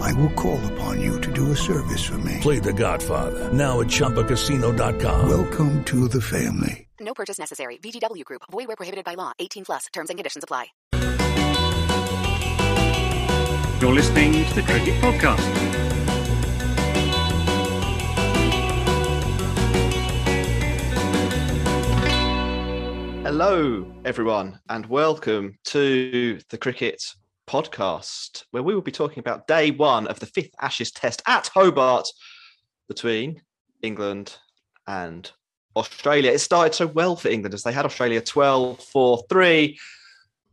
I will call upon you to do a service for me. Play The Godfather now at ChumbaCasino.com. Welcome to the family. No purchase necessary. VGW Group. Void where prohibited by law. 18 plus. Terms and conditions apply. You're listening to the Cricket Podcast. Hello, everyone, and welcome to the Cricket Podcast, where we will be talking about day one of the fifth Ashes Test at Hobart between England and Australia. It started so well for England as they had Australia 12 4 3.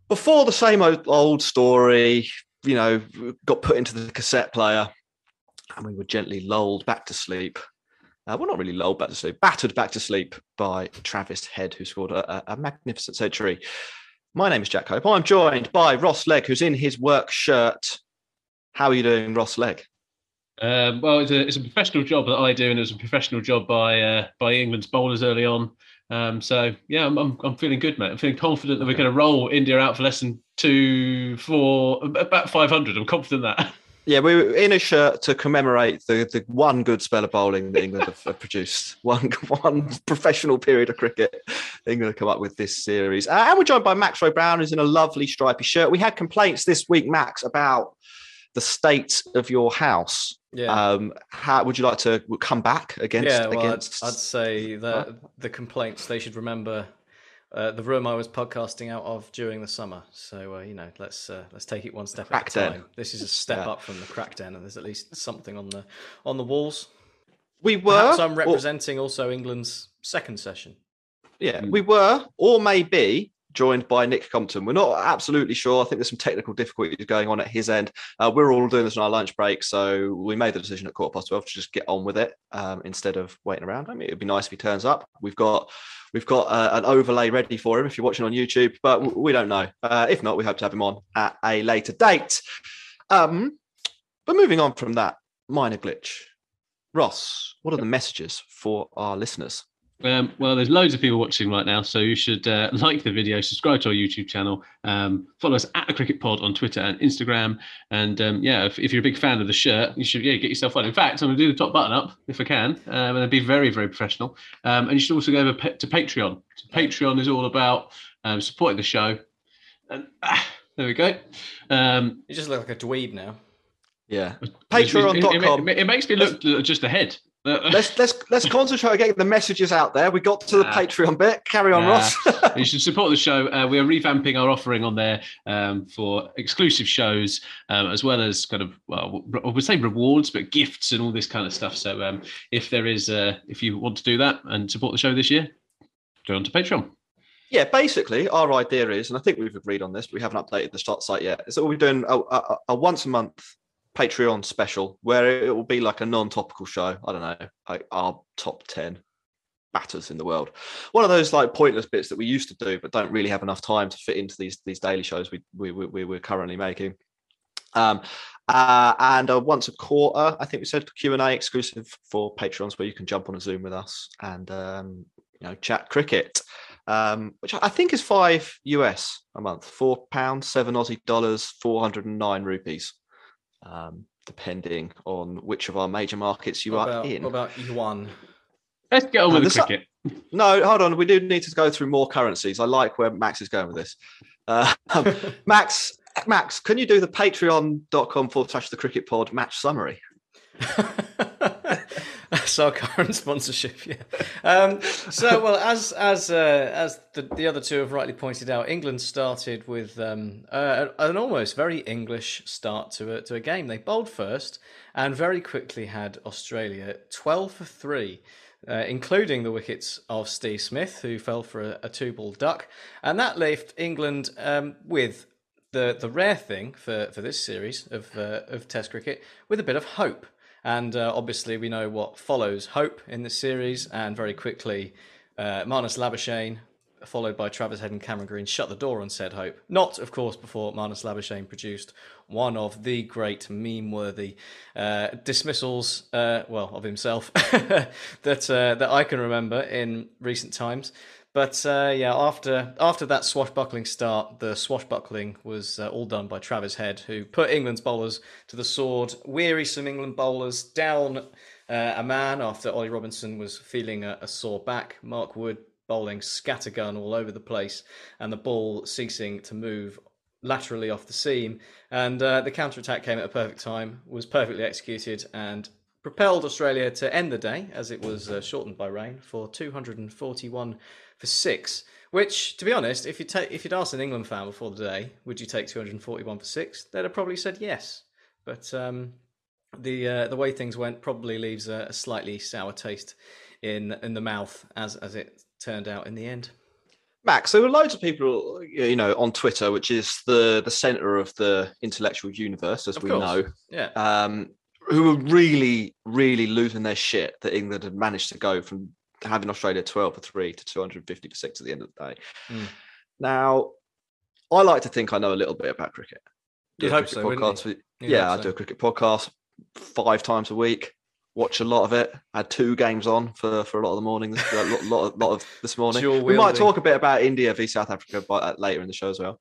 Before the same old, story, you know, got put into the cassette player and we were gently lulled back to sleep. Uh, well, not really lulled back to sleep, battered back to sleep by Travis Head, who scored a, a magnificent century. My name is Jack Hope. I'm joined by Ross Legg, who's in his work shirt. How are you doing, Ross Legg? Um, well, it's a, it's a professional job that I do, and it was a professional job by uh, by England's bowlers early on. Um, so yeah, I'm, I'm, I'm feeling good, mate. I'm feeling confident that we're going to roll India out for less than two, four, about 500. I'm confident that. Yeah, we were in a shirt to commemorate the, the one good spell of bowling that England have, have produced. One one professional period of cricket. England have come up with this series. Uh, and we're joined by Max Roy Brown, who's in a lovely stripy shirt. We had complaints this week, Max, about the state of your house. Yeah. Um, how would you like to come back against? yeah, well, against... I'd, I'd say that the complaints they should remember uh, the room I was podcasting out of during the summer. So uh, you know, let's uh, let's take it one step Crack at a den. time. This is a step Yeah. up from the crack den, and there's at least something on the on the walls. we were. Perhaps I'm or- representing also England's second session. Yeah, we were, or maybe joined by Nick Compton. We're not absolutely sure. I think there's some technical difficulties going on at his end. Uh, we're all doing this on our lunch break, so we made the decision at quarter past twelve to just get on with it um, instead of waiting around. I mean, it'd be nice if he turns up. We've got we've got uh, an overlay ready for him if you're watching on YouTube, but we don't know. Uh, if not, we hope to have him on at a later date. Um, but moving on from that minor glitch, Ross, what are the messages for our listeners? Um, well, there's loads of people watching right now, so you should uh, like the video, subscribe to our YouTube channel, um, follow us at the Cricket Pod on Twitter and Instagram, and um, yeah, if, if you're a big fan of the shirt, you should yeah get yourself one. In fact, I'm going to do the top button up if I can, um, and it'd be very very professional. Um, and you should also go over pa- to Patreon. So Patreon is all about um, supporting the show, and ah, there we go. Um, You just look like a dweeb now. Yeah, it- Patreon.com. It, it, it makes me look just ahead. let's let's let's concentrate on getting the messages out there. We got to the Nah. Patreon bit. Carry on, Nah. Ross. you should support the show. Uh, we are revamping our offering on there um, for exclusive shows, um, as well as kind of well, I would say rewards, but gifts and all this kind of stuff. So um, if there is, uh, if you want to do that and support the show this year, go on to Patreon. yeah, basically, our idea is, and I think we've agreed on this, but we haven't updated the start site yet. Is that we'll be doing a, a, a once a month Patreon special where it will be like a non-topical show. I don't know, like our top ten batters in the world. One of those like pointless bits that we used to do, but don't really have enough time to fit into these these daily shows we we we, we we're currently making. Um, uh, and uh, once a quarter, I think we said Q and A exclusive for Patreons, where you can jump on a Zoom with us and um, you know chat cricket. um, which I think is five US a month, four pounds, seven Aussie dollars, four hundred and nine rupees, um, depending on which of our major markets you What are about, in. what about yuan? Let's get on No, with this- the cricket. No, hold on. We do need to go through more currencies. I like where Max is going with this. Uh, Max, Max, can you do the patreon.com forward slash the cricket pod match summary? That's our current sponsorship. Yeah. Um, so, well, as as uh, as the, the other two have rightly pointed out, England started with um, uh, an almost very English start to a, to a game. They bowled first and very quickly had Australia twelve for three. Uh, including the wickets of Steve Smith, who fell for a, a two-ball duck, and that left England um, with the the rare thing for, for this series of uh, of Test cricket with a bit of hope. And uh, obviously, we know what follows hope in this series. And very quickly, uh, Marnus Labuschagne, followed by Travis Head and Cameron Green, shut the door on said hope. Not, of course, before Marnus Labuschagne produced one of the great meme-worthy uh, dismissals, uh, well, of himself that uh, that I can remember in recent times. But uh, yeah, after after that swashbuckling start, the swashbuckling was uh, all done by Travis Head, who put England's bowlers to the sword. Wearisome England bowlers down uh, a man after Ollie Robinson was feeling a, a sore back. Mark Wood bowling scattergun all over the place, and the ball ceasing to move laterally off the seam. And uh, the counter attack came at a perfect time, was perfectly executed, and propelled Australia to end the day as it was uh, shortened by rain for 241 for six. Which, to be honest, if you take if you'd asked an England fan before the day, would you take 241 for six? They'd have probably said yes. But um, the uh, the way things went probably leaves a, a slightly sour taste in in the mouth as as it turned out in the end. Max, there were loads of people, you know, on Twitter, which is the the center of the intellectual universe, as Of we course. know, Yeah. um, who were really, really losing their shit that England had managed to go from having Australia 12 for three to 250 for six at the end of the day. Mm. Now, I like to think I know a little bit about cricket. Do You'd a hope cricket so, podcast yeah, I so. do a cricket podcast five times a week. Watch a lot of it. I Had two games on for, for a lot of the morning. This, a lot, lot, of- lot of this morning. Dual We might talk a bit about India v South Africa by, uh, later in the show as well.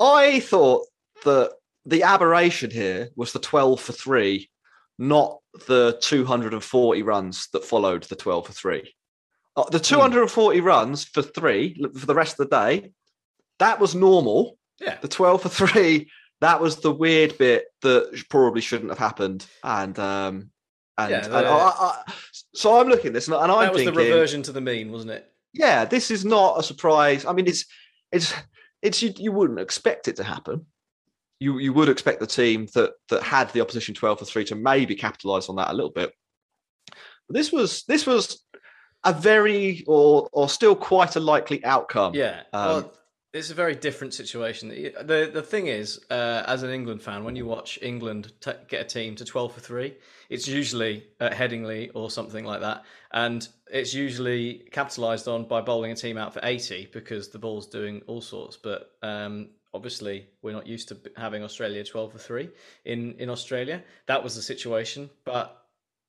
I thought that the aberration here was the 12 for three, not the 240 runs that followed the 12 for three. Uh, Hmm. the 240 runs for three for the rest of the day, that was normal. Yeah. The 12 for three, that was the weird bit that probably shouldn't have happened. And um and, Yeah, and the- I, I, so I'm looking at this and, and I'm that was thinking, the reversion to the mean, wasn't it? yeah, this is not a surprise. I mean, it's it's it's you, you wouldn't expect it to happen. You you would expect the team that that had the opposition twelve for three to maybe capitalise on that a little bit. But this was this was a very or or still quite a likely outcome. Yeah. Um, well, it's a very different situation. The the thing is, uh, as an England fan, when you watch England t- get a team to twelve for three, it's usually at Headingley or something like that, and it's usually capitalised on by bowling a team out for eighty because the ball's doing all sorts. But um, obviously, we're not used to having Australia twelve for three in in Australia. That was the situation, but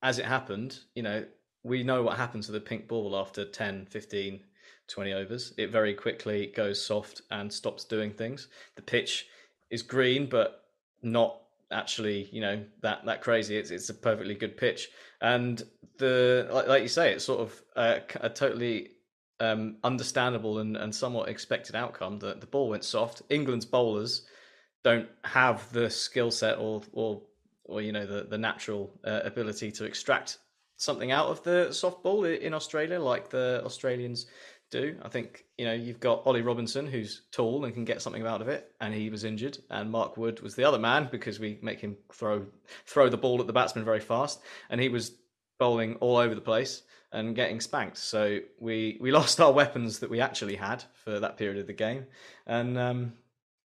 as it happened, you know, we know what happens to the pink ball after 10, 15, 20 overs. It very quickly goes soft and stops doing things. The pitch is green, but not actually, you know, that that crazy. It's it's a perfectly good pitch, and the like, like you say, it's sort of a, a totally um, understandable and, and somewhat expected outcome. that the ball went soft. England's bowlers don't have the skill set or or or you know the the natural uh, ability to extract something out of the softball in Australia like the Australians do. I think you know you've got Ollie Robinson who's tall and can get something out of it, and he was injured, and Mark Wood was the other man because we make him throw throw the ball at the batsman very fast, and he was bowling all over the place and getting spanked. So we we lost our weapons that we actually had for that period of the game, and um,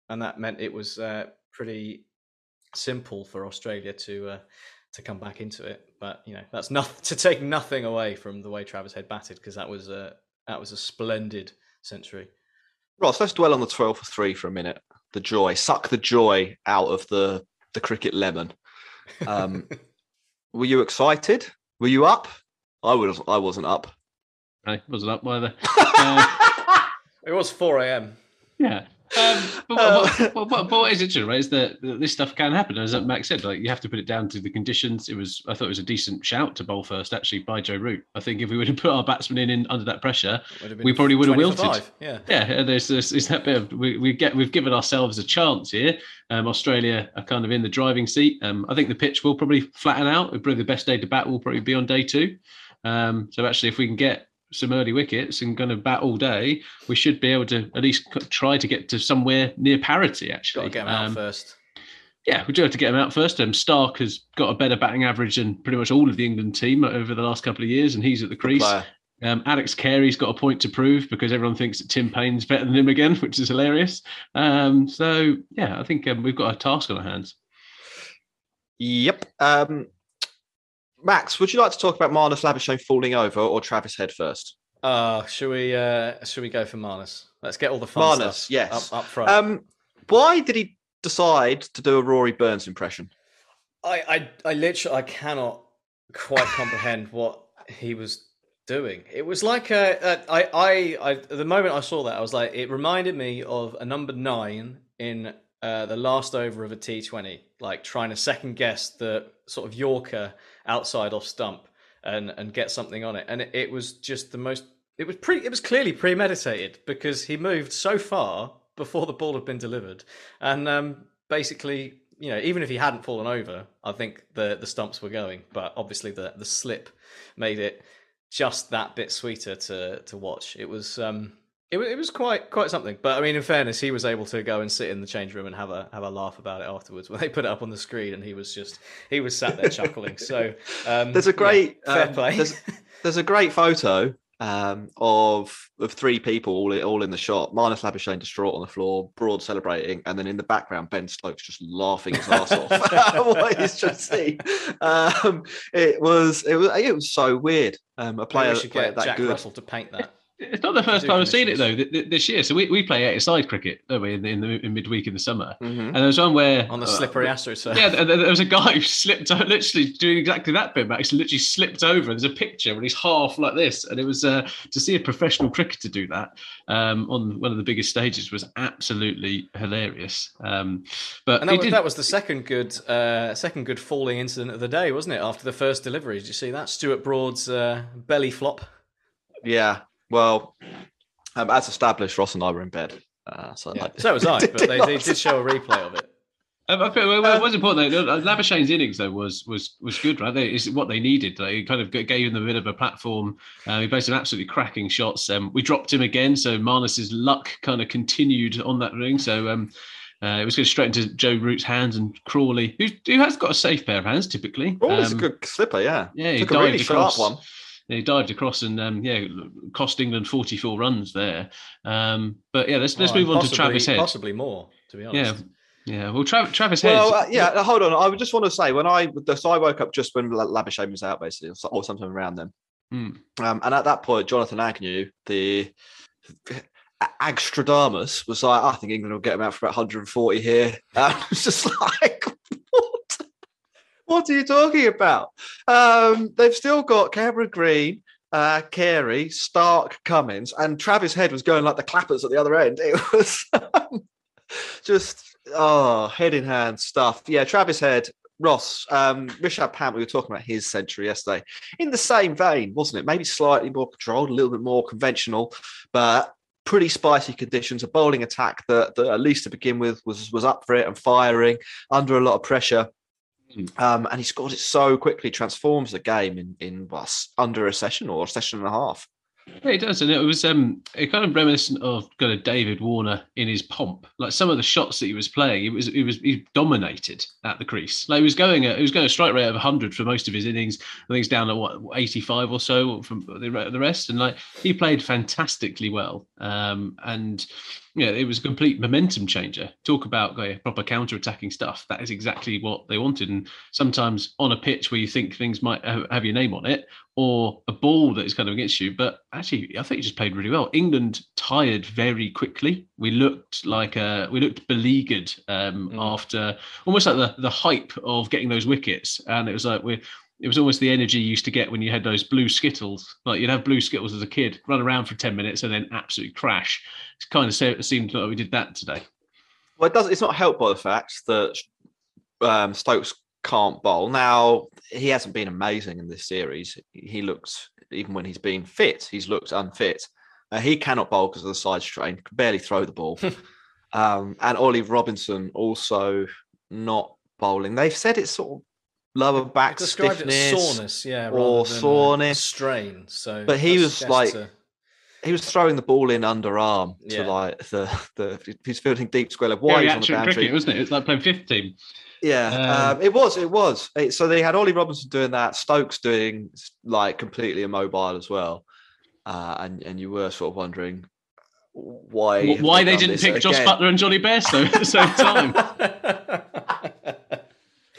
and that meant it was uh, pretty simple for Australia to uh, to come back into it. But you know that's not to take nothing away from the way Travis Head batted because that was a that was a splendid century. Ross, let's dwell on the 12 for three for a minute. The joy, suck the joy out of the the cricket lemon. Um, were you excited? Were you up? I was. I wasn't up. I wasn't up either. Uh, It was 4 a.m. Yeah. Um, but, what, what, what, but what is interesting, right, is that this stuff can happen. As Max said, like you have to put it down to the conditions. It was, I thought it was a decent shout to bowl first, actually, by Joe Root. I think if we would have put our batsmen in, in under that pressure, we probably would have wilted. Yeah. Yeah, there's, there's, there's that bit of we, we get we've given ourselves a chance here. Um, Australia are kind of in the driving seat. Um, I think the pitch will probably flatten out. Probably the best day to bat will probably be on day two. Um, so actually, if we can get some early wickets and going to bat all day, we should be able to at least try to get to somewhere near parity. Got Actually, to get them out Um, first. yeah, we do have to get him out first. Um, Stark has got a better batting average than pretty much all of the England team over the last couple of years, and he's at the crease. Um, Alex Carey's got a point to prove because everyone thinks that Tim Paine's better than him again, which is hilarious. Um, so yeah, I think um, we've got a task on our hands. Yep. Um, Max, would you like to talk about Marnus Labuschagne falling over or Travis Head first? Uh, should we uh should we go for Marnus? Let's get all the fun Marnus, stuff yes. up, up front. Um, why did he decide to do a Rory Burns impression? I, I I literally I cannot quite comprehend what he was doing. It was like a, a I, I I the moment I saw that I was like it reminded me of a number nine in uh, the last over of a T Twenty, like trying to second guess the sort of Yorker outside off stump and and get something on it, and it, it was just the most. It was pre. It was clearly premeditated because he moved so far before the ball had been delivered, and um, basically, you know, even if he hadn't fallen over, I think the the stumps were going. But obviously, the the slip made it just that bit sweeter to to watch. It was um it, it was quite quite something. But I mean, in fairness, he was able to go and sit in the change room and have a have a laugh about it afterwards when they put it up on the screen, and he was just he was sat there chuckling. So um, There's a yeah, great fair um, play. There's, there's a great photo um, of of three people all in, all in the shot. Marnus Labuschagne distraught on the floor, Broad celebrating, and then in the background, Ben Stokes just laughing his ass off. what he's just seen. Um, it was it was it was so weird. Um, a player should player get that Jack good. Russell to paint that. It's not the first time I've seen it though th- th- this year. So we, we play eight-side cricket, don't we, in, the, in, the, in midweek in the summer. Mhm. And there was one where On the uh, slippery Astro surf. Yeah, there, there was a guy who slipped, literally doing exactly that bit, Max. Literally slipped over. There's a picture and he's half like this, and it was uh, to see a professional cricketer do that um, on one of the biggest stages was absolutely hilarious. Um, but And that was, did- that was the second good, uh, second good falling incident of the day, wasn't it? After the first delivery, did you see that? Stuart Broad's uh, belly flop. Yeah. Well, um, as established, Ross and I were in bed. Uh, so, Yeah. like, So was I, but they, they did show a replay of it. Um, I feel, well, well, what's important though, Labuschagne's innings though was was was good, right? They, it's what they needed. They kind of gave him a bit of a platform. Uh, he played some absolutely cracking shots. Um, we dropped him again, so Marnus's luck kind of continued on that ring. So um, uh, it was going straight into Joe Root's hands and Crawley, who, who has got a safe pair of hands typically. Oh, it's a Um, good slipper, yeah. Yeah, he Took a really dived sharp one. Yeah, he dived across and um, yeah, cost England 44 runs there. Um, but yeah, let's let's Oh, move on to Travis Head. Possibly more, to be honest. Yeah, yeah. Well, Tra- Travis Head. Well, uh, yeah. Hold on. I would just want to say when I so I woke up just when La- Labuschagne was out, basically, or so- or sometime around then. Hmm. Um, and at that point, Jonathan Agnew, the Agstradamus, was like, I think England will get him out for about 140 here. And I was just like, what? What are you talking about? Um, they've still got Cameron Green, uh, Carey, Stark, Cummins, and Travis Head was going like the clappers at the other end. It was um, just oh, head in hand stuff. Yeah, Travis Head, Ross, um, Rishabh Pant. We were talking about his century yesterday. In the same vein, wasn't it? Maybe slightly more controlled, a little bit more conventional, but pretty spicy conditions. A bowling attack that, that at least to begin with was was up for it and firing under a lot of pressure. Um, and he scored it so quickly, transforms the game in in well, under a session or a session and a half. Yeah, it does, and it was um, it kind of reminiscent of kind of David Warner in his pomp. Like some of the shots that he was playing, it was it was he dominated at the crease. Like he was going at he was going a strike rate of 100 for most of his innings. I think it's down at what 85 or so from the the rest, and like he played fantastically well. Um, and yeah, it was a complete momentum changer. Talk about like, proper counter attacking stuff. That is exactly what they wanted. And sometimes on a pitch where you think things might have, your name on it, or a ball that is kind of against you. But actually, I think he just played really well. England tired very quickly. We looked like uh, we looked beleaguered um, after almost like the the hype of getting those wickets, and it was like we're it was almost the energy you used to get when you had those blue skittles. Like you'd have blue skittles as a kid, run around for ten minutes, and then absolutely crash. It kind of se- seemed like we did that today. Well, it does. It's not helped by the fact that um, Stokes can't bowl. Now he hasn't been amazing in this series. He looks even when he's been fit, he's looked unfit. Uh, he cannot bowl because of the side strain. Can barely throw the ball. um, and Ollie Robinson also not bowling. They've said it's sort of lower back Described stiffness as soreness, yeah, or rather than, soreness. strain. So, But he was like- a- he was throwing the ball in underarm to like the the he's fielding deep square leg. Why Very he's on the boundary? cricket, wasn't it? It's like playing fifth team. Yeah, Um, um, it was. It was. It- so they had Ollie Robinson doing that, Stokes doing like completely immobile as well, uh, and and you were sort of wondering why Wh- Why they done didn't this pick Josh? Buttler and Jonny Bairstow at the same time?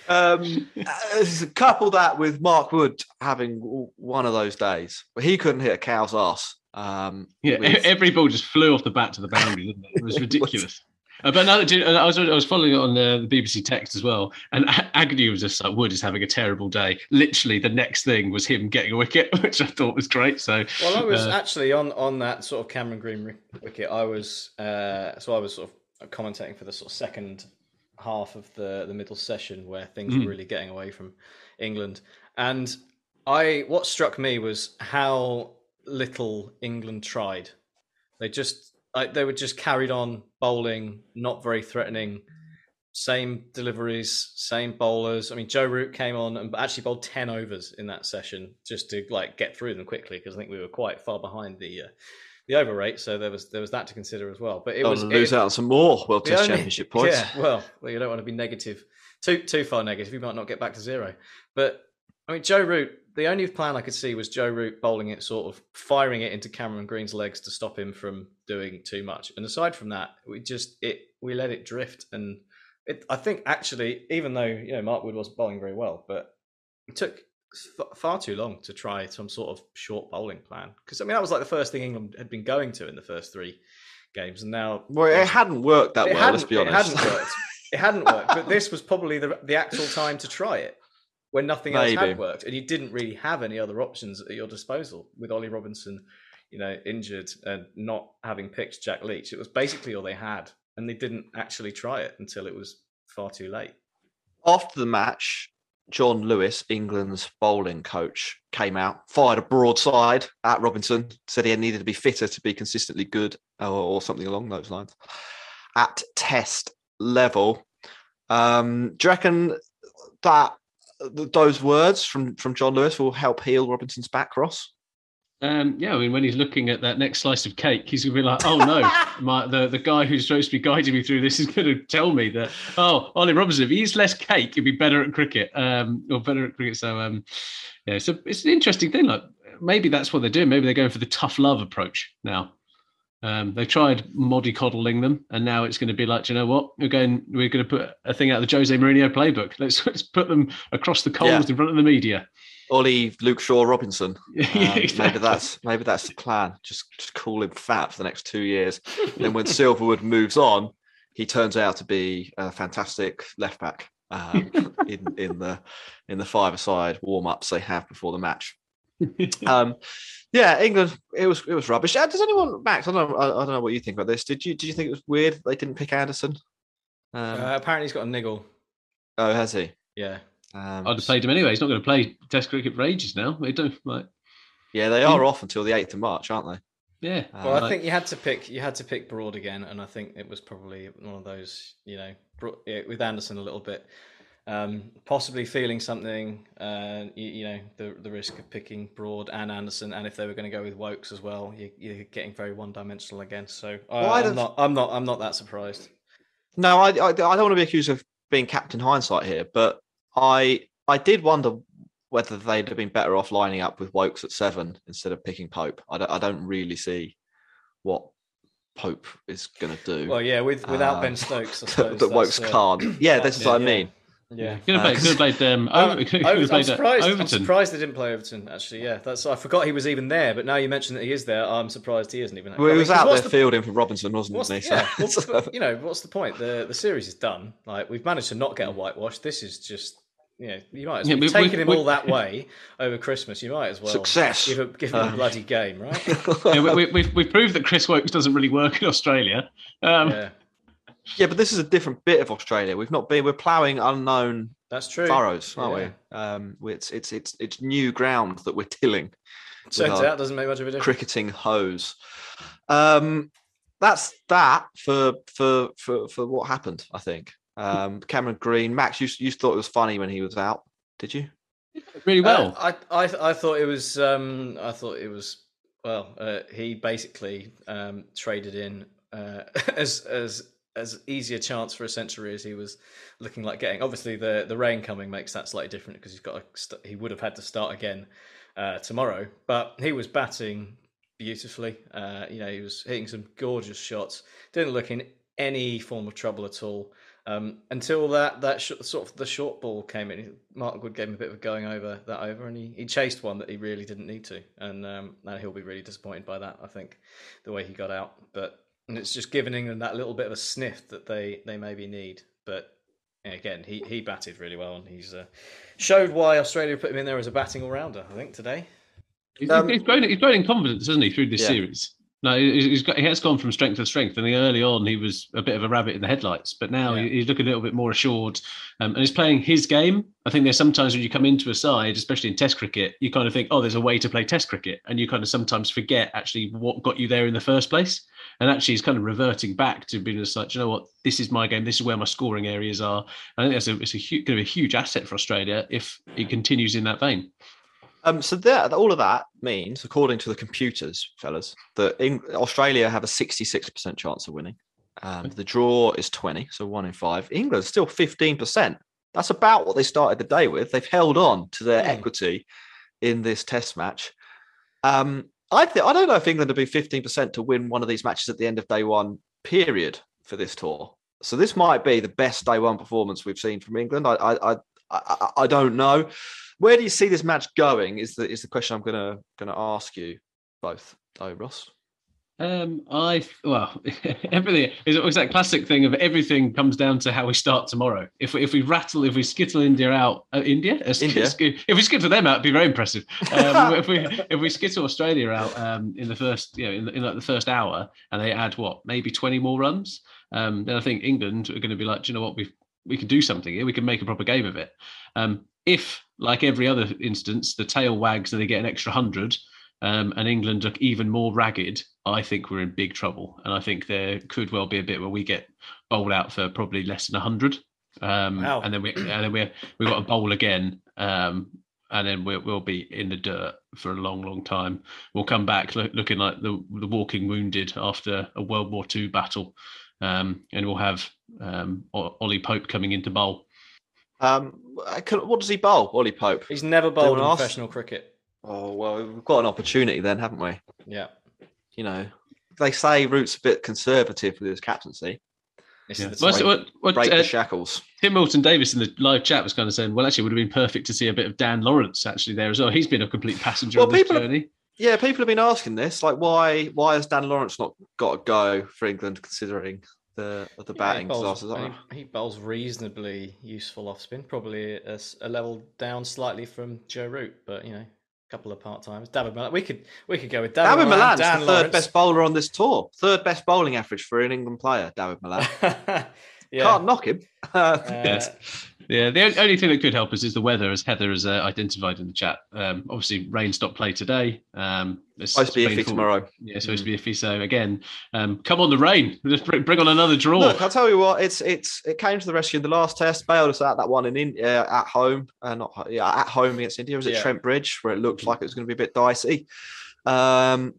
Um, uh, couple that with Mark Wood having one of those days where he couldn't hit a cow's ass. Um, Yeah, with- every ball just flew off the bat to the boundary, didn't it? It was ridiculous. Uh, but no, do I was I was following it on the, the BBC text as well, and A- Agnew was just like Wood is having a terrible day. Literally, the next thing was him getting a wicket, which I thought was great. So, Well, I was uh, actually on on that sort of Cameron Green wicket. I was uh, so I was sort of commentating for the sort of second half of the the middle session where things Mm. were really getting away from England, and I what struck me was how little England tried. They just like they were just carried on bowling, not very threatening. Same deliveries, same bowlers. I mean, Joe Root came on and actually bowled ten overs in that session just to like get through them quickly because I think we were quite far behind the uh, the over rate. So there was there was that to consider as well. But it don't was lose it- out some more World Test only- Championship points. Yeah, well, well, you don't want to be negative, too too far negative. You might not get back to zero. But I mean, Joe Root. The only plan I could see was Joe Root bowling it, sort of firing it into Cameron Green's legs to stop him from doing too much. And aside from that, we just it we let it drift. And it, I think actually, even though you know Mark Wood wasn't bowling very well, but it took f- far too long to try some sort of short bowling plan. Because I mean, that was like the first thing England had been going to in the first three games, and now Well, it hadn't worked that well. Let's be honest. It hadn't worked. It hadn't worked, but this was probably the the actual time to try it when nothing else had worked, and you didn't really have any other options at your disposal with Ollie Robinson, you know, injured and not having picked Jack Leach. It was basically all they had, and they didn't actually try it until it was far too late. After the match, John Lewis, England's bowling coach, came out, fired a broadside at Robinson, said he needed to be fitter to be consistently good, or, or something along those lines, at test level. Um, do you reckon that those words from, from John Lewis will help heal Robinson's back, Ross? Um, yeah, I mean, when he's looking at that next slice of cake, he's going to be like, "Oh no, my, the the guy who's supposed to be guiding me through this is going to tell me that oh, Ollie Robinson, if he eats less cake, he'd be better at cricket, um, or better at cricket." So, um, yeah, so it's an interesting thing. Like maybe that's what they're doing. Maybe they're going for the tough love approach now. Um, they tried mollycoddling them, and now it's going to be like, "Do you know what? We're going, we're going to put a thing out of the Jose Mourinho playbook. Let's, let's put them across the coals Yeah. in front of the media. Ollie Luke Shaw Robinson. Um, Maybe that's maybe that's the plan. Just just call him fat for the next two years. then when Silverwood moves on, he turns out to be a fantastic left back um, in in the in the five side warm ups they have before the match. Um, yeah, England. It was it was rubbish. Uh, Does anyone, Max? I don't know. I, I don't know what you think about this. Did you did you think it was weird they didn't pick Anderson? Um, Uh, apparently, he's got a niggle. oh, has he? Yeah. Um, I'd have played him anyway. He's not going to play Test cricket for ages now. They don't like. yeah, they are off until the eighth of March, aren't they? Yeah. Well, I like- think you had to pick. You had to pick Broad again, and I think it was probably one of those. You know, with Anderson a little bit, um, possibly feeling something. Uh, you, you know, the the risk of picking Broad and Anderson, and if they were going to go with Woakes as well, you, you're getting very one dimensional again. So I, Well, I'd I'm not. I'm not. I'm not that surprised. No, I, I I don't want to be accused of being Captain Hindsight here, but I I did wonder whether they'd have been better off lining up with Woakes at seven instead of picking Pope. I don't, I don't really see what Pope is going to do. Well, yeah, with without Um, Ben Stokes, I suppose that Woakes that's, uh, can't. Yeah, this is yeah, what I mean. Yeah. Could have played, Uh, could have played um, Um, could I have was, I'm played uh, surprised. I'm surprised they didn't play Overton. Actually, yeah, that's. I forgot he was even there. But now you mentioned that he is there. I'm surprised he isn't even. Well, he I mean, was 'cause out there the- fielding for Robinson, wasn't he? yeah, So- you know, what's the point? The the series is done. Like we've managed to not get a whitewash. This is just Yeah, you might as Yeah, well. we- You've taken we- him we- all that way over Christmas. You might as well Success. Give, a, give him Uh. a bloody game, right? yeah, we, we, we've, we've proved that Chris Woakes doesn't really work in Australia. Um, yeah, Yeah, but this is a different bit of Australia. We've not been. We're ploughing unknown that's true. furrows, aren't Yeah. we? Um, it's it's it's it's new ground that we're tilling. Turns with our out doesn't make much of a difference. cricketing hose. Um, that's that for for for for what happened. I think um, Cameron Green, Max, you you thought it was funny when he was out, did you? really well. Uh, I, I I thought it was um I thought it was well uh, he basically um traded in uh, as as as easy a chance for a century as he was looking like getting. Obviously the the rain coming makes that slightly different because he's got st- he would have had to start again uh, tomorrow, but he was batting beautifully. Uh, you know he was hitting some gorgeous shots. Didn't look in any form of trouble at all. Um, until that that sh- sort of the short ball came in, Mark Wood gave him a bit of a going over that over, and he, he chased one that he really didn't need to, and um, now he'll be really disappointed by that. I think the way he got out, but and it's just giving England that little bit of a sniff that they they maybe need. But again, he he batted really well, and he's uh, showed why Australia put him in there as a batting all rounder. I think today. He's, Um, he's grown. He's grown in confidence, hasn't he, through this Yeah. series? No, he's got, he has gone from strength to strength. And early on, he was a bit of a rabbit in the headlights, but now Yeah. he's looking a little bit more assured, um, and he's playing his game. I think there's sometimes when you come into a side, especially in Test cricket, you kind of think, oh, there's a way to play Test cricket, and you kind of sometimes forget actually what got you there in the first place. And actually, he's kind of reverting back to being just like, you know what, this is my game. This is where my scoring areas are. I think that's a, it's a going to be a huge asset for Australia if he continues in that vein. Um, so that all of that means, according to the computers, fellas, that Eng- Australia have a sixty-six percent chance of winning. Um, the draw is twenty, so one in five. England's still fifteen percent. That's about what they started the day with. They've held on to their Hmm. equity in this Test match. Um, I think I don't know if England would be fifteen percent to win one of these matches at the end of day one. Period for this tour. So this might be the best day one performance we've seen from England. I I I, I, I don't know. Where do you see this match going? Is the is the question I'm gonna gonna ask you both, though, Ross. Um, I well, everything is it's that classic thing of everything comes down to how we start tomorrow. If we, if we rattle, if we skittle India out, uh, India, India. if we skittle them out, it'd be very impressive. Um, if we if we skittle Australia out um, in the first, you know, in, in like the first hour, and they add what maybe twenty more runs, um, then I think England are going to be like, do you know what, we we can do something here. We can make a proper game of it. Um, if like every other instance, the tail wags and they get an extra hundred um, and England look even more ragged, I think we're in big trouble. And I think there could well be a bit where we get bowled out for probably less than 100. Um, Wow. And then we and then we we've got a bowl again. Um, and then we'll, we'll be in the dirt for a long, long time. We'll come back look, looking like the, the walking wounded after a World War II battle. Um, and we'll have um, Ollie Pope coming into bowl. Um, I can- what does he bowl, Ollie Pope? He's never bowled in Anyone professional cricket. Oh well, we've got an opportunity then, haven't we? Yeah. You know, they say Root's a bit conservative with his captaincy. This Yeah. is the What's- time. what- what, Break uh, the shackles. Tim Milton Davis in the live chat was kind of saying, well, actually, it would have been perfect to see a bit of Dan Lawrence actually there as well. He's been a complete passenger Well, on this people- journey. Yeah, people have been asking this, like, why why has Dan Lawrence not got a go for England, considering the the Yeah, he batting bowls- and He, he bowls reasonably useful off spin, probably a level down slightly from Joe Root, but you know, a couple of part times. David Malan, we could we could go with David, David Malan's Dan the third best bowler on this tour. Third best bowling average for an England player, David Malan. yeah. Can't knock him. Uh. Yeah, the only thing that could help us is the weather, as Heather has uh, identified in the chat. Um, obviously, rain stopped play today. Um, it's Supposed to be iffy tomorrow. Yeah, supposed to be iffy. So again, um, come on the rain. Just bring, bring on another draw. Look, I'll tell you what. It's it's it came to the rescue in the last test. Bailed us out that one in India at home, uh, not yeah at home against India. Was it Yeah. Trent Bridge where it looked like it was going to be a bit dicey? Um,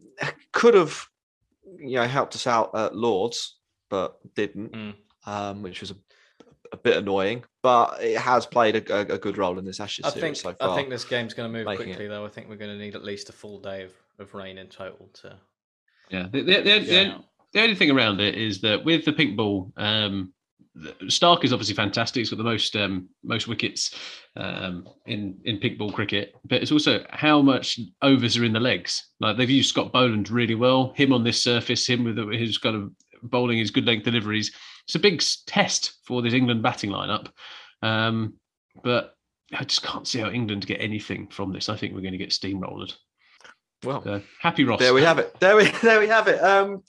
could have you know helped us out at Lords, but didn't, Mm. um, which was a, a bit annoying. But it has played a, a, a good role in this Ashes I series think so far. I think this game's going to move making quickly, though. I think we're going to need at least a full day of, of rain in total to. Yeah, the, the, the, Yeah. the, the only thing around it is that with the pink ball, um, Stark is obviously fantastic. He's got the most um, most wickets um, in in pink ball cricket, but it's also how much overs are in the legs. Like they've used Scott Boland really well. Him on this surface, him with his kind of bowling, his good length deliveries. It's a big test for this England batting lineup. Um, but I just can't see how England get anything from this. I think we're going to get steamrolled. Well, So, happy Ross. there we have it. There we there we have it. Um,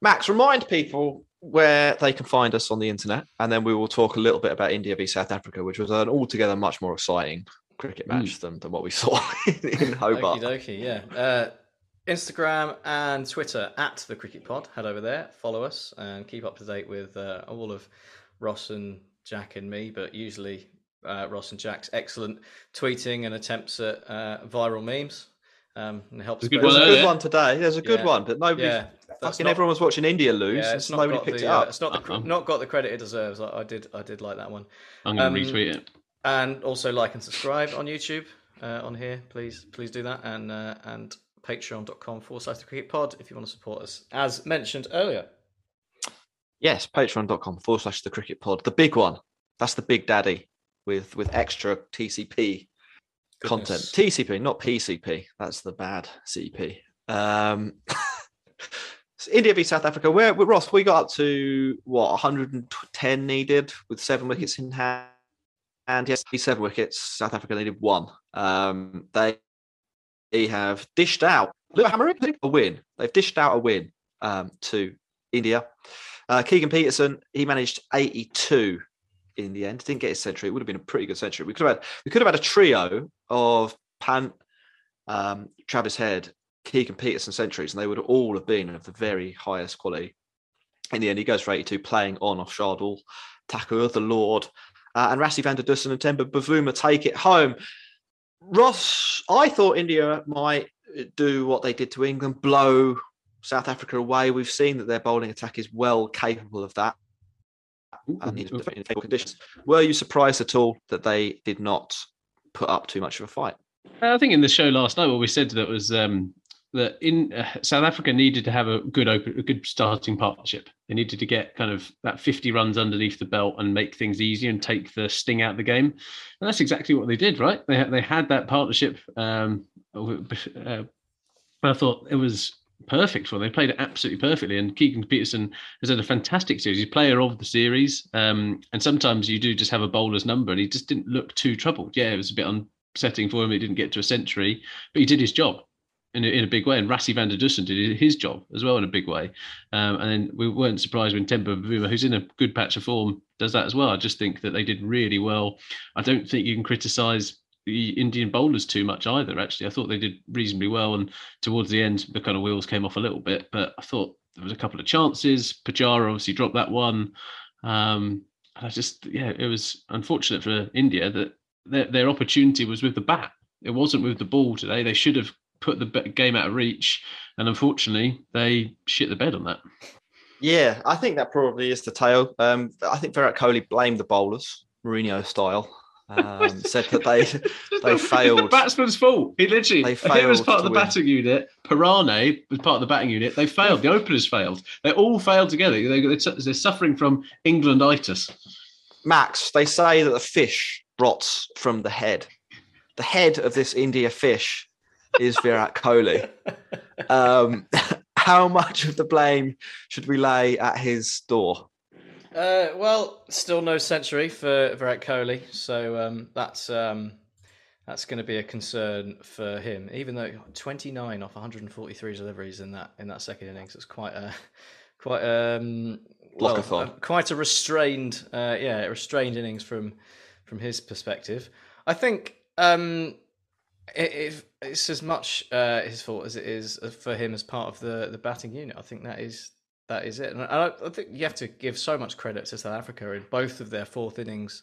Max, remind people where they can find us on the internet, and then we will talk a little bit about India v South Africa, which was an altogether much more exciting cricket match than, than what we saw in Hobart. Okie dokie, yeah. Uh, Instagram and Twitter at the Cricket Pod. Head over there, follow us, and keep up to date with uh, all of Ross and Jack and me. But usually, uh, Ross and Jack's excellent tweeting and attempts at uh, viral memes. Um, and it helps. There's a good There's one a good one today. There's a good Yeah. one, but nobody. Yeah, that's fucking not- everyone was watching India lose. Yeah, and nobody picked the, it uh, up. it's not the, not got the credit it deserves. I, I did I did like that one. I'm going to Um, retweet it. and also like and subscribe on YouTube uh, on here. Please, please do that. And uh, and patreon.com forward slash the cricket pod if you want to support us, as mentioned earlier. Yes, patreon.com forward slash the cricket pod. The big one. That's the big daddy with with extra TCP content. TCP, not PCP. That's the bad CP. Um, India v South Africa. Where Ross, we got up to what 110 needed with seven wickets in hand. And yes, seven wickets. South Africa needed one. Um, they they have dished out a win. They've dished out a win um, to India. Uh, Keegan Petersen, he managed 82 in the end. Didn't get his century. It would have been a pretty good century. We could have had we could have had a trio of Pant, um, Travis Head, Keegan Petersen centuries, and they would all have been of the very highest quality. In the end, he goes for 82, playing on off Shardul, Thakur, the Lord, uh, and Rassie van der Dussen and Temba Bavuma take it home. Ross, I thought India might do what they did to England, blow South Africa away. We've seen that their bowling attack is well capable of that and in conditions. Were you surprised at all that they did not put up too much of a fight? I think in the show last night, what we said that was um, that in uh, South Africa needed to have a good open, a good starting partnership. They needed to get kind of that 50 runs underneath the belt and make things easier and take the sting out of the game. And that's exactly what they did, right? They they had that partnership. Um, uh, I thought it was perfect for them. They played it absolutely perfectly. And Keegan Petersen has had a fantastic series. He's player of the series. Um, and sometimes you do just have a bowler's number, and he just didn't look too troubled. Yeah, it was a bit upsetting for him. He didn't get to a century, but he did his job. In a, in a big way, and Rassie van der Dussen did his job as well in a big way. Um, and then we weren't surprised when Temba Bavuma, who's in a good patch of form, does that as well. I just think that they did really well. I don't think you can criticise the Indian bowlers too much either. Actually, I thought they did reasonably well, and towards the end, the kind of wheels came off a little bit. But I thought there was a couple of chances. Pujara obviously dropped that one. Um, and I just, yeah, it was unfortunate for India that their, their opportunity was with the bat. It wasn't with the ball today. They should have put the game out of reach, and unfortunately, they shit the bed on that. Yeah, I think that probably is the tale. Um, I think Virat Kohli blamed the bowlers, Mourinho style. Um, said that they they the- it's the batsman's fault. He literally, They he was part of the win. batting unit. Parane was part of the batting unit. They failed. The openers failed. They all failed together. They, they're, they're suffering from Englanditis. Max, they say that the fish rots from the head. The head of this India fish is Virat Kohli. Um, how much of the blame should we lay at his door? Uh, well, still no century for Virat Kohli, so um, that's um, that's going to be a concern for him. Even though 29 off 143 deliveries in that in that second innings, it's quite a quite um well, uh, quite a restrained uh, yeah restrained innings from from his perspective. I think um, it, it, it's as much uh, his fault as it is for him as part of the the batting unit. I think that is that is it. And I, I think you have to give so much credit to South Africa in both of their fourth innings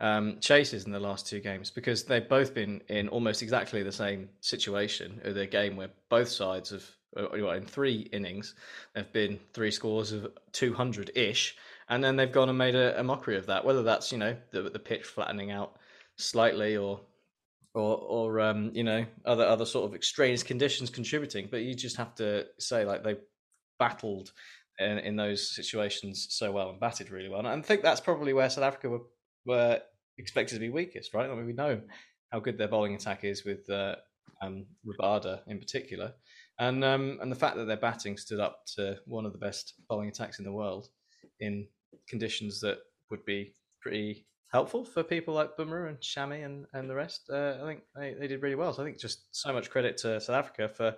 um, chases in the last two games because they've both been in almost exactly the same situation of their game where both sides have, uh, in three innings, have been three scores of 200 ish. And then they've gone and made a, a mockery of that, whether that's, you know, the, the pitch flattening out slightly or or or um, you know other other sort of extraneous conditions contributing. But you just have to say like they battled in, in those situations so well and batted really well. And I think that's probably where South Africa were were expected to be weakest, right? I mean, we know how good their bowling attack is with uh, um, Rabada in particular, and um, and the fact that their batting stood up to one of the best bowling attacks in the world in conditions that would be pretty helpful for people like Bumrah and Shami and, and the rest. Uh, I think they, they did really well. So I think just so much credit to South Africa for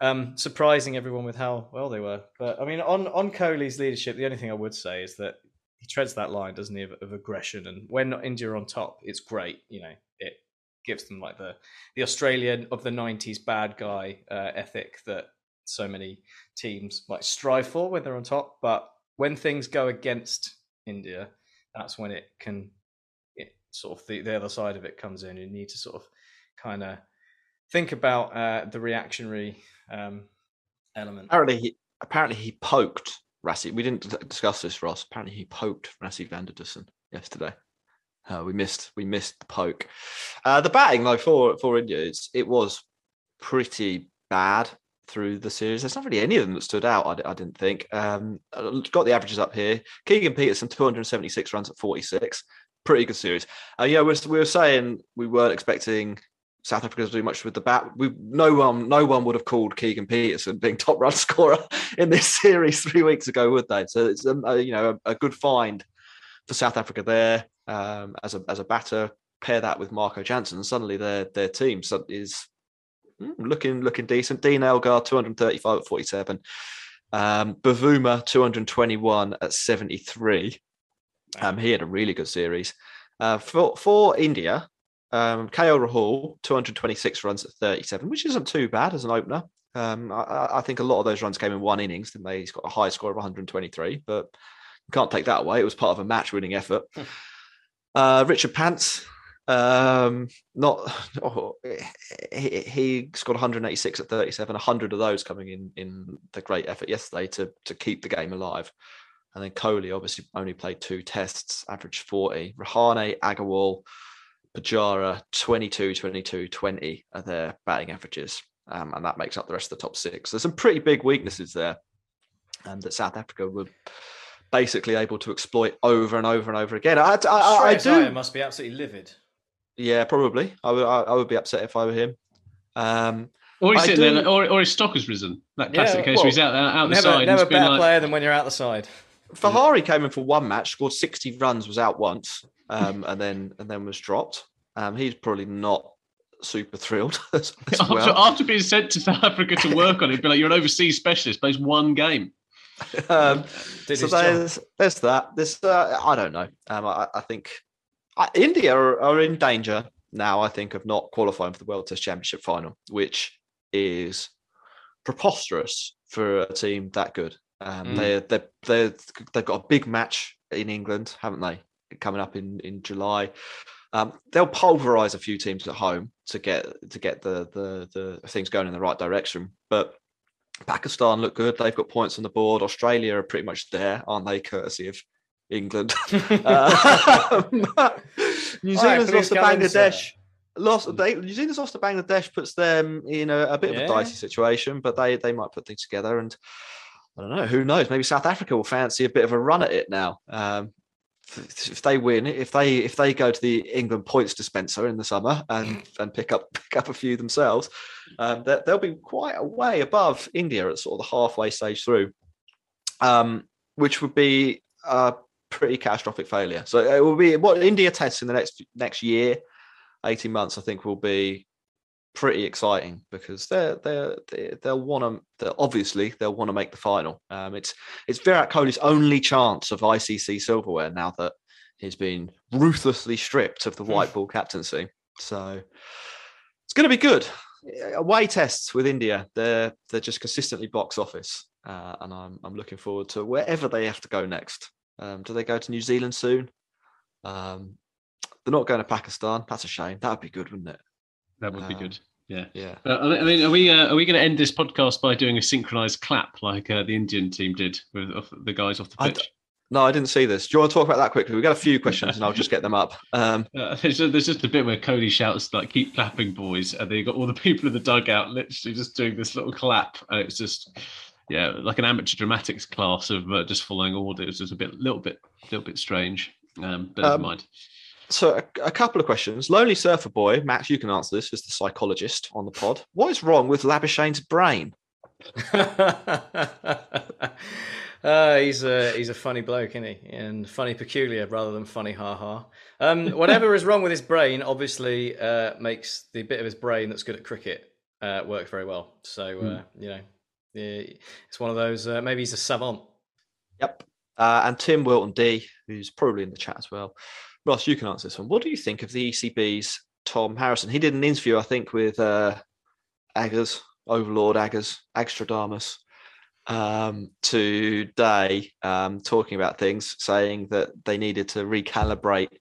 um, surprising everyone with how well they were. But I mean, on on Kohli's leadership, the only thing I would say is that he treads that line, doesn't he, of, of aggression. And when India are on top, it's great. You know, it gives them like the the Australian of the '90s bad guy uh, ethic that so many teams like strive for when they're on top. But when things go against India, that's when it can sort of the, the other side of it comes in. You need to sort of kind of think about uh, the reactionary um, element. Apparently, he, apparently he poked Rassie. We didn't discuss this, Ross. Apparently, he poked Rassie van der Dussen yesterday. Uh, we missed we missed the poke. Uh, the batting though for for India, it was pretty bad through the series. There's not really any of them that stood out. I, I didn't think. Um, uh, got the averages up here. Keegan Petersen, 276 runs at 46. Pretty good series. Uh, yeah, we, we were saying we weren't expecting South Africa to do much with the bat. We no one no one would have called Keegan Petersen being top run scorer in this series three weeks ago, would they? So it's um, a, you know a, a, good find for South Africa there um, as a as a batter. Pair that with Marco Jansen, and suddenly their their team is mm, looking looking decent. Dean Elgar, 235 at 47. Um, Bavuma, 221 at 73. Um, he had a really good series. Uh, for for India, um, KL Rahul, 226 runs at 37, which isn't too bad as an opener. Um, I, I, think a lot of those runs came in one innings, didn't they? He's got a high score of 123, but you can't take that away. It was part of a match winning effort. uh, Rishabh Pant's, um, not oh, he, he scored 186 at 37, 100 of those coming in in the great effort yesterday to to keep the game alive. And then Kohli obviously only played two tests, averaged 40. Rahane, Agarwal, Pujara, 22, 22, 20 are their batting averages. Um, and that makes up the rest of the top six. There's some pretty big weaknesses there um, that South Africa were basically able to exploit over and over and over again. I, I, I, I do. must be absolutely livid. Yeah, probably. I would. I, would be upset if I were him. Um, or he's sitting there, or, or his stock has risen. That classic yeah, case well, where he's out there, out never, the side. Never a better like... player than when you're out the side. Vihari came in for one match, scored 60 runs, was out once, um, and then and then was dropped. Um, he's probably not super thrilled as, as after, well. after, being sent to South Africa to work on it, be like, you're an overseas specialist, plays one game. Um, so there's, there's that. This uh, I don't know. Um, I, I think I, India are, are, in danger now. I think of not qualifying for the World Test Championship final, which is preposterous for a team that good. Um, mm. they they they they've got a big match in England, haven't they? Coming up in in July. Um, they'll pulverize a few teams at home to get to get the, the the things going in the right direction. But Pakistan look good. They've got points on the board. Australia are pretty much there, aren't they? Courtesy of England. uh, New Zealand's right, lost to Bangladesh. Lost. They, New Zealand's lost to Bangladesh puts them in a, a bit yeah. of a dicey situation, but they they might put things together. And I don't know. Who knows? Maybe South Africa will fancy a bit of a run at it now. Um, if they win, if they if they go to the England points dispenser in the summer and and pick up pick up a few themselves, um, they'll be quite a way above India at sort of the halfway stage through, um, which would be a pretty catastrophic failure. So it will be what India tests in the next next year, eighteen months. I think will be pretty exciting because they're they're, they they'll want to obviously they'll want to make the final. Um, it's it's Virat Kohli's only chance of ICC silverware now that he's been ruthlessly stripped of the hmm. white ball captaincy. So it's going to be good. Away tests with India, they're they're just consistently box office, uh, and I'm I'm looking forward to wherever they have to go next. Um, do they go to New Zealand soon? Um, they're not going to Pakistan. That's a shame. That would be good, wouldn't it? That would be good. Um, yeah, yeah. Uh, I mean, are we uh, are we going to end this podcast by doing a synchronized clap like uh, the Indian team did with the guys off the pitch? no, I didn't see this. Do you want to talk about that quickly? We've got a few questions, and I'll just get them up. Um, uh, there's, there's, just a bit where Cody shouts like "Keep clapping, boys!" and then you got all the people in the dugout literally just doing this little clap, and it's just yeah, like an amateur dramatics class of uh, just following orders. It's a bit, little bit, little bit strange. Um, but never um, mind so a, a, couple of questions. Lonely Surfer Boy, Max, you can answer this as the psychologist on the pod. What is wrong with Labuschagne's brain? Uh, he's a he's a funny bloke, isn't he? And funny peculiar rather than funny ha ha. Um, whatever is wrong with his brain, obviously, uh, makes the bit of his brain that's good at cricket uh, work very well. So uh, you know, it's one of those. Uh, maybe he's a savant. Yep. Uh, and Tim Wilton D, who's probably in the chat as well. Ross, you can answer this one. What do you think of the ECB's Tom Harrison? He did an interview, I think, with uh, Aggers, Overlord Aggers, Agstradamus, um, today, um, talking about things, saying that they needed to recalibrate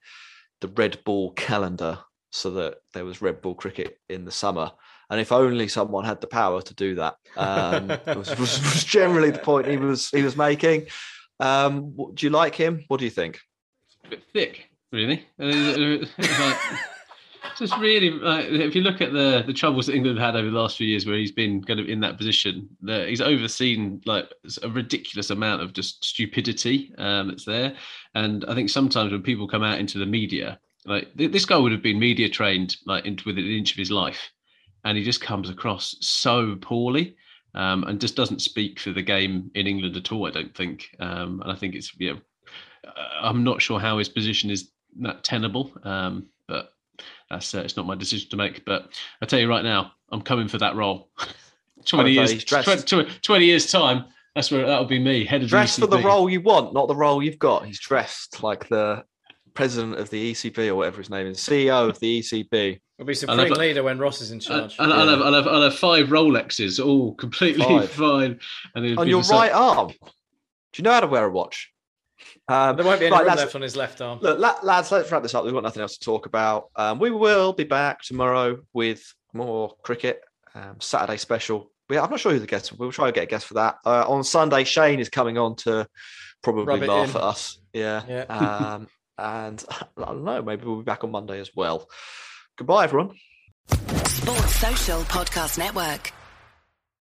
the red ball calendar so that there was red ball cricket in the summer. And if only someone had the power to do that, um, was, was, was generally the point he was he was making. Um, do you like him? What do you think? a bit thick, really. Uh, it's just really, like, if you look at the the troubles that England had over the last few years, where he's been kind of in that position, the, he's overseen like a ridiculous amount of just stupidity um, that's there. And I think sometimes when people come out into the media, like th- this guy would have been media trained like into within an inch of his life, and he just comes across so poorly. Um, and just doesn't speak for the game in England at all. I don't think, um, and I think it's know, uh, I'm not sure how his position is that tenable, um, but that's uh, it's not my decision to make. But I tell you right now, I'm coming for that role. twenty years, he's dressed- tw- tw- twenty years time. That's where that'll be me, head of Dressed the for the role you want, not the role you've got. He's dressed like the president of the ECB or whatever his name is, CEO of the ECB. We'll be I supreme love it. leader when Ross is in charge. and I'll, have, I'll, have, I'll have five Rolexes, all completely Five. fine. And On your the same- right arm. Do you know how to wear a watch? Um, there won't be any right, left on his left arm. Look, la- lads, let's wrap this up. We've got nothing else to talk about. Um, we will be back tomorrow with more cricket, um, Saturday special. We, I'm not sure who the guest. We'll try to get a guest for that. Uh, on Sunday, Shane is coming on to probably laugh in. at us. Yeah. Yeah. Um, and I don't know. Maybe we'll be back on Monday as well. Goodbye, everyone. Sports Social Podcast Network.